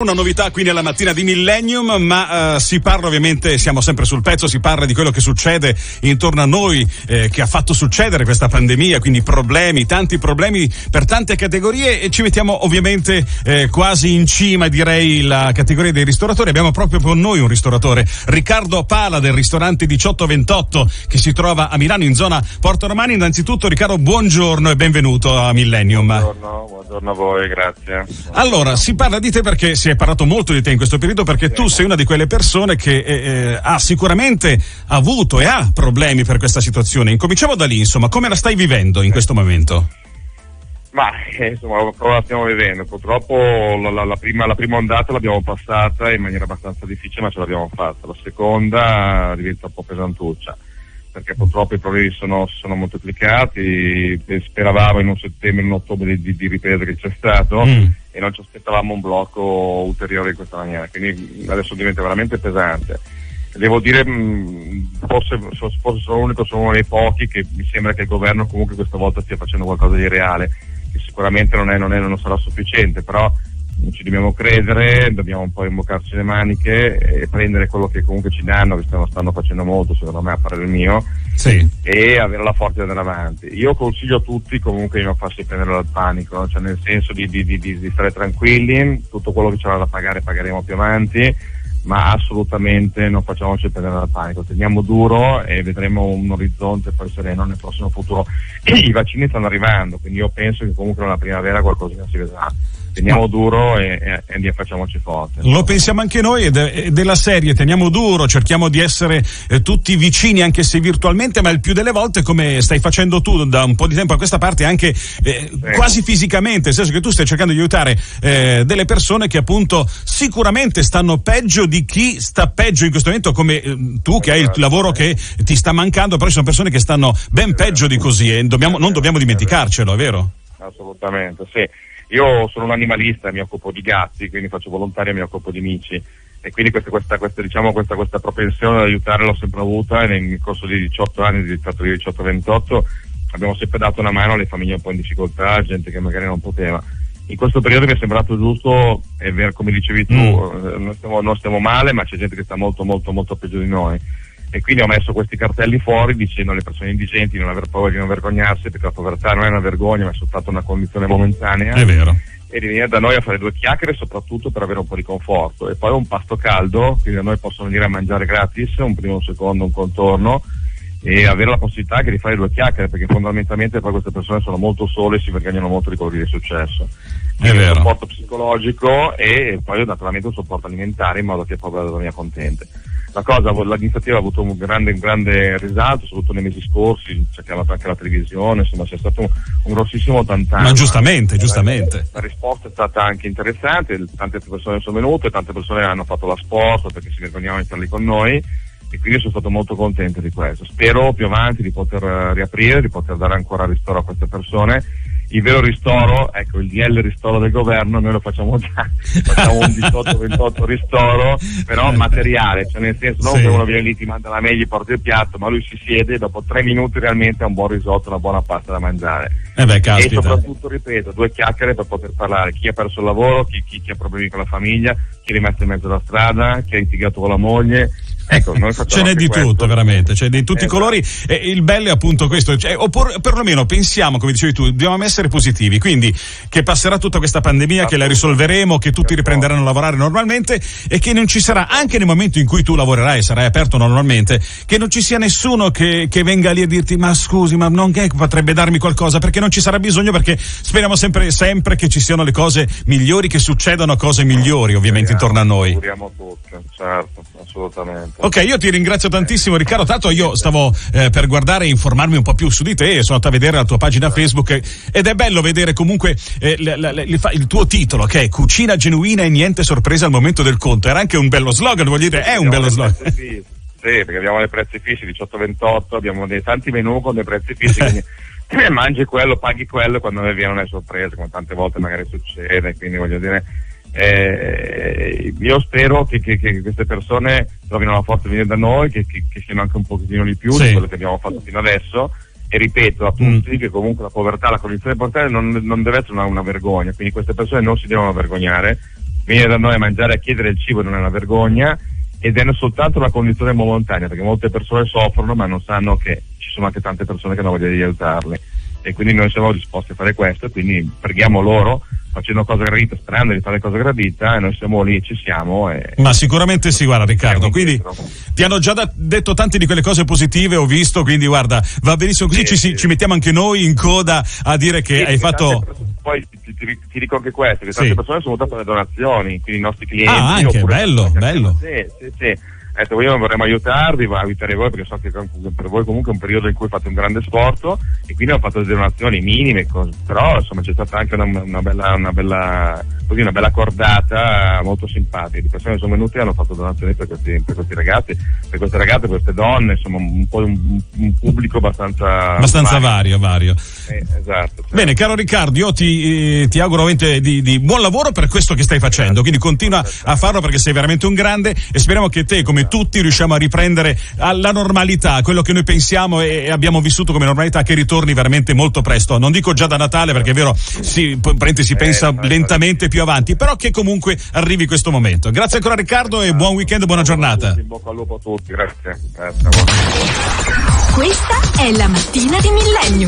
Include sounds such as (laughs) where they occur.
Una novità qui nella mattina di Millennium, ma uh, si parla ovviamente, siamo sempre sul pezzo, si parla di quello che succede intorno a noi, eh, che ha fatto succedere questa pandemia, quindi problemi, tanti problemi per tante categorie e ci mettiamo ovviamente eh, quasi in cima, direi, la categoria dei ristoratori. Abbiamo proprio con noi un ristoratore, Riccardo Pala del ristorante 1828 che si trova a Milano in zona Porto Romani. Innanzitutto Riccardo, buongiorno e benvenuto a Millennium. Buongiorno, buongiorno a voi, grazie. Allora, si parla di te perché si è parlato molto di te in questo periodo perché tu sei una di quelle persone che eh, eh, ha sicuramente avuto e ha problemi per questa situazione. Incominciamo da lì, insomma, come la stai vivendo in questo momento? Ma eh, insomma, come la stiamo vivendo? Purtroppo la, la, la, prima, la, prima, ondata l'abbiamo passata in maniera abbastanza difficile, ma ce l'abbiamo fatta. La seconda diventa un po' pesantuccia perché purtroppo i problemi sono, sono moltiplicati. Speravamo in un settembre, in un ottobre di, di ripresa che c'è stato mm. e non ci aspettavamo un blocco ulteriore in questa maniera. Quindi adesso diventa veramente pesante. Devo dire, mm, forse, forse sono l'unico, sono uno dei pochi che mi sembra che il governo comunque questa volta stia facendo qualcosa di reale, che sicuramente non, è, non, è, non sarà sufficiente, però ci dobbiamo credere, dobbiamo un po' imboccarci le maniche e prendere quello che comunque ci danno, che stanno, stanno facendo molto, secondo me, a parere mio, sì. e avere la forza di andare avanti. Io consiglio a tutti comunque di non farsi prendere dal panico, cioè nel senso di, di, di, di stare tranquilli, tutto quello che c'era da pagare pagheremo più avanti, ma assolutamente non facciamoci prendere dal panico, teniamo duro e vedremo un orizzonte poi sereno nel prossimo futuro. I vaccini stanno arrivando, quindi io penso che comunque nella primavera qualcosina si vedrà teniamo duro e, e, facciamoci forte. Lo pensiamo anche noi ed è della serie, teniamo duro, cerchiamo di essere eh, tutti vicini anche se virtualmente, ma il più delle volte come stai facendo tu da un po' di tempo a questa parte anche eh, sì. quasi fisicamente, nel senso che tu stai cercando di aiutare eh, delle persone che appunto sicuramente stanno peggio di chi sta peggio in questo momento come eh, tu che hai il esatto. lavoro che ti sta mancando, però ci sono persone che stanno ben peggio di così e dobbiamo, non dobbiamo dimenticarcelo, è vero? Assolutamente, sì. Io sono un animalista, mi occupo di gatti, quindi faccio volontario e mi occupo di mici e quindi questa, questa, questa, diciamo, questa, questa propensione ad aiutare l'ho sempre avuta e nel corso di 18 anni, di 18-28, abbiamo sempre dato una mano alle famiglie un po' in difficoltà, gente che magari non poteva. In questo periodo mi è sembrato giusto, è vero come dicevi tu, mm. Eh, non, stiamo, non stiamo male, ma c'è gente che sta molto molto molto peggio di noi e quindi ho messo questi cartelli fuori dicendo alle persone indigenti di non aver paura di non vergognarsi perché la povertà non è una vergogna ma è soltanto una condizione momentanea. È vero. E di venire da noi a fare due chiacchiere soprattutto per avere un po' di conforto. E poi un pasto caldo quindi da noi possono venire a mangiare gratis un primo, un secondo, un contorno e avere la possibilità anche di fare due chiacchiere perché fondamentalmente poi queste persone sono molto sole e si vergognano molto di quello che è successo. È vero. un supporto psicologico e poi naturalmente un supporto alimentare in modo che poi vada mia contente la cosa, l'iniziativa ha avuto un grande, un grande risalto, soprattutto nei mesi scorsi, c'è chiamato anche la televisione, insomma c'è stato un, un grossissimo tantano. Ma giustamente, la, giustamente. La, risposta è stata anche interessante, tante persone sono venute, tante persone hanno fatto la sport perché si vergognavano di stare lì con noi e quindi sono stato molto contento di questo. Spero più avanti di poter riaprire, di poter dare ancora ristoro a queste persone il vero ristoro, ecco il DL ristoro del governo, noi lo facciamo già, facciamo un 18-28 ristoro, però materiale, cioè nel senso non sì. che uno viene lì ti manda la mail, gli porta il piatto, ma lui si siede e dopo tre minuti realmente ha un buon risotto, una buona pasta da mangiare. Eh beh, e soprattutto, ripeto, due chiacchiere per poter parlare, chi ha perso il lavoro, chi, chi, chi ha problemi con la famiglia, chi è rimasto in mezzo alla strada, chi ha litigato con la moglie, Ecco, ce n'è di questo. tutto, veramente, c'è di tutti i esatto. colori. E il bello è appunto questo, cioè, oppure perlomeno pensiamo, come dicevi tu, dobbiamo essere positivi. Quindi che passerà tutta questa pandemia, che la risolveremo, che tutti riprenderanno a lavorare normalmente e che non ci sarà, anche nel momento in cui tu lavorerai e sarai aperto normalmente, che non ci sia nessuno che, che venga lì a dirti ma scusi, ma non che potrebbe darmi qualcosa, perché non ci sarà bisogno, perché speriamo sempre, sempre che ci siano le cose migliori, che succedano cose migliori ovviamente intorno a noi. Auguriamo tutti, certo, assolutamente. Ok, io ti ringrazio tantissimo Riccardo, tanto io stavo eh, per guardare e informarmi un po' più su di te e sono andato a vedere la tua pagina Facebook ed è bello vedere comunque eh, l, l, l, il tuo titolo che è Cucina genuina e niente sorpresa al momento del conto. Era anche un bello slogan, voglio dire, è un bello slogan. Sì, perché abbiamo le prezzi fissi 18-28, abbiamo dei tanti menù con dei prezzi fissi, quindi (laughs) mangi quello, paghi quello quando ne viene una sorpresa, come tante volte magari succede, quindi voglio dire eh, io spero che, che, che, queste persone trovino la forza di venire da noi, che, che, siano anche un pochettino di più sì. di quello che abbiamo fatto fino adesso e ripeto a tutti mm. che comunque la povertà, la condizione di povertà non, non deve essere una, una, vergogna, quindi queste persone non si devono vergognare venire da noi a mangiare a chiedere il cibo non è una vergogna ed è soltanto una condizione momentanea perché molte persone soffrono ma non sanno che ci sono anche tante persone che hanno voglia di aiutarle e quindi noi siamo disposti a fare questo e quindi preghiamo loro facendo cosa gradita, sperando di fare cosa gradita e noi siamo lì, ci siamo. E... Ma sicuramente sì, guarda Riccardo, quindi ti hanno già da- detto tante di quelle cose positive, ho visto, quindi guarda, va benissimo così, sì, ci, sì. ci, mettiamo anche noi in coda a dire che sì, hai fatto... Poi ti, ti, ti, dico anche questo, che tante persone sono a fare donazioni, quindi i nostri clienti... Ah, anche, bello, bello. Sì, sì, sì detto voi vorremmo aiutarvi, ma aiutare voi perché so che per voi comunque è un periodo in cui fate un grande sforzo e quindi ho fatto delle donazioni minime, però insomma c'è stata anche una, una, bella, una, bella, così, una bella cordata molto simpatica di persone che sono venute e hanno fatto donazioni per questi, per questi ragazzi, per queste ragazze, per queste donne, insomma un po' un, un pubblico abbastanza, abbastanza vario. vario. Eh, esatto, certo. Bene, caro Riccardo, io ti, eh, ti auguro veramente di, di, buon lavoro per questo che stai facendo, quindi continua a farlo perché sei veramente un grande e speriamo che te come tutti riusciamo a riprendere alla normalità, quello che noi pensiamo e abbiamo vissuto come normalità che ritorni veramente molto presto. Non dico già da Natale perché è vero, si, si pensa eh, lentamente più avanti, però che comunque arrivi questo momento. Grazie ancora Riccardo e buon weekend, buona giornata. In bocca al lupo a tutti, grazie. grazie Questa è la mattina di Millennio.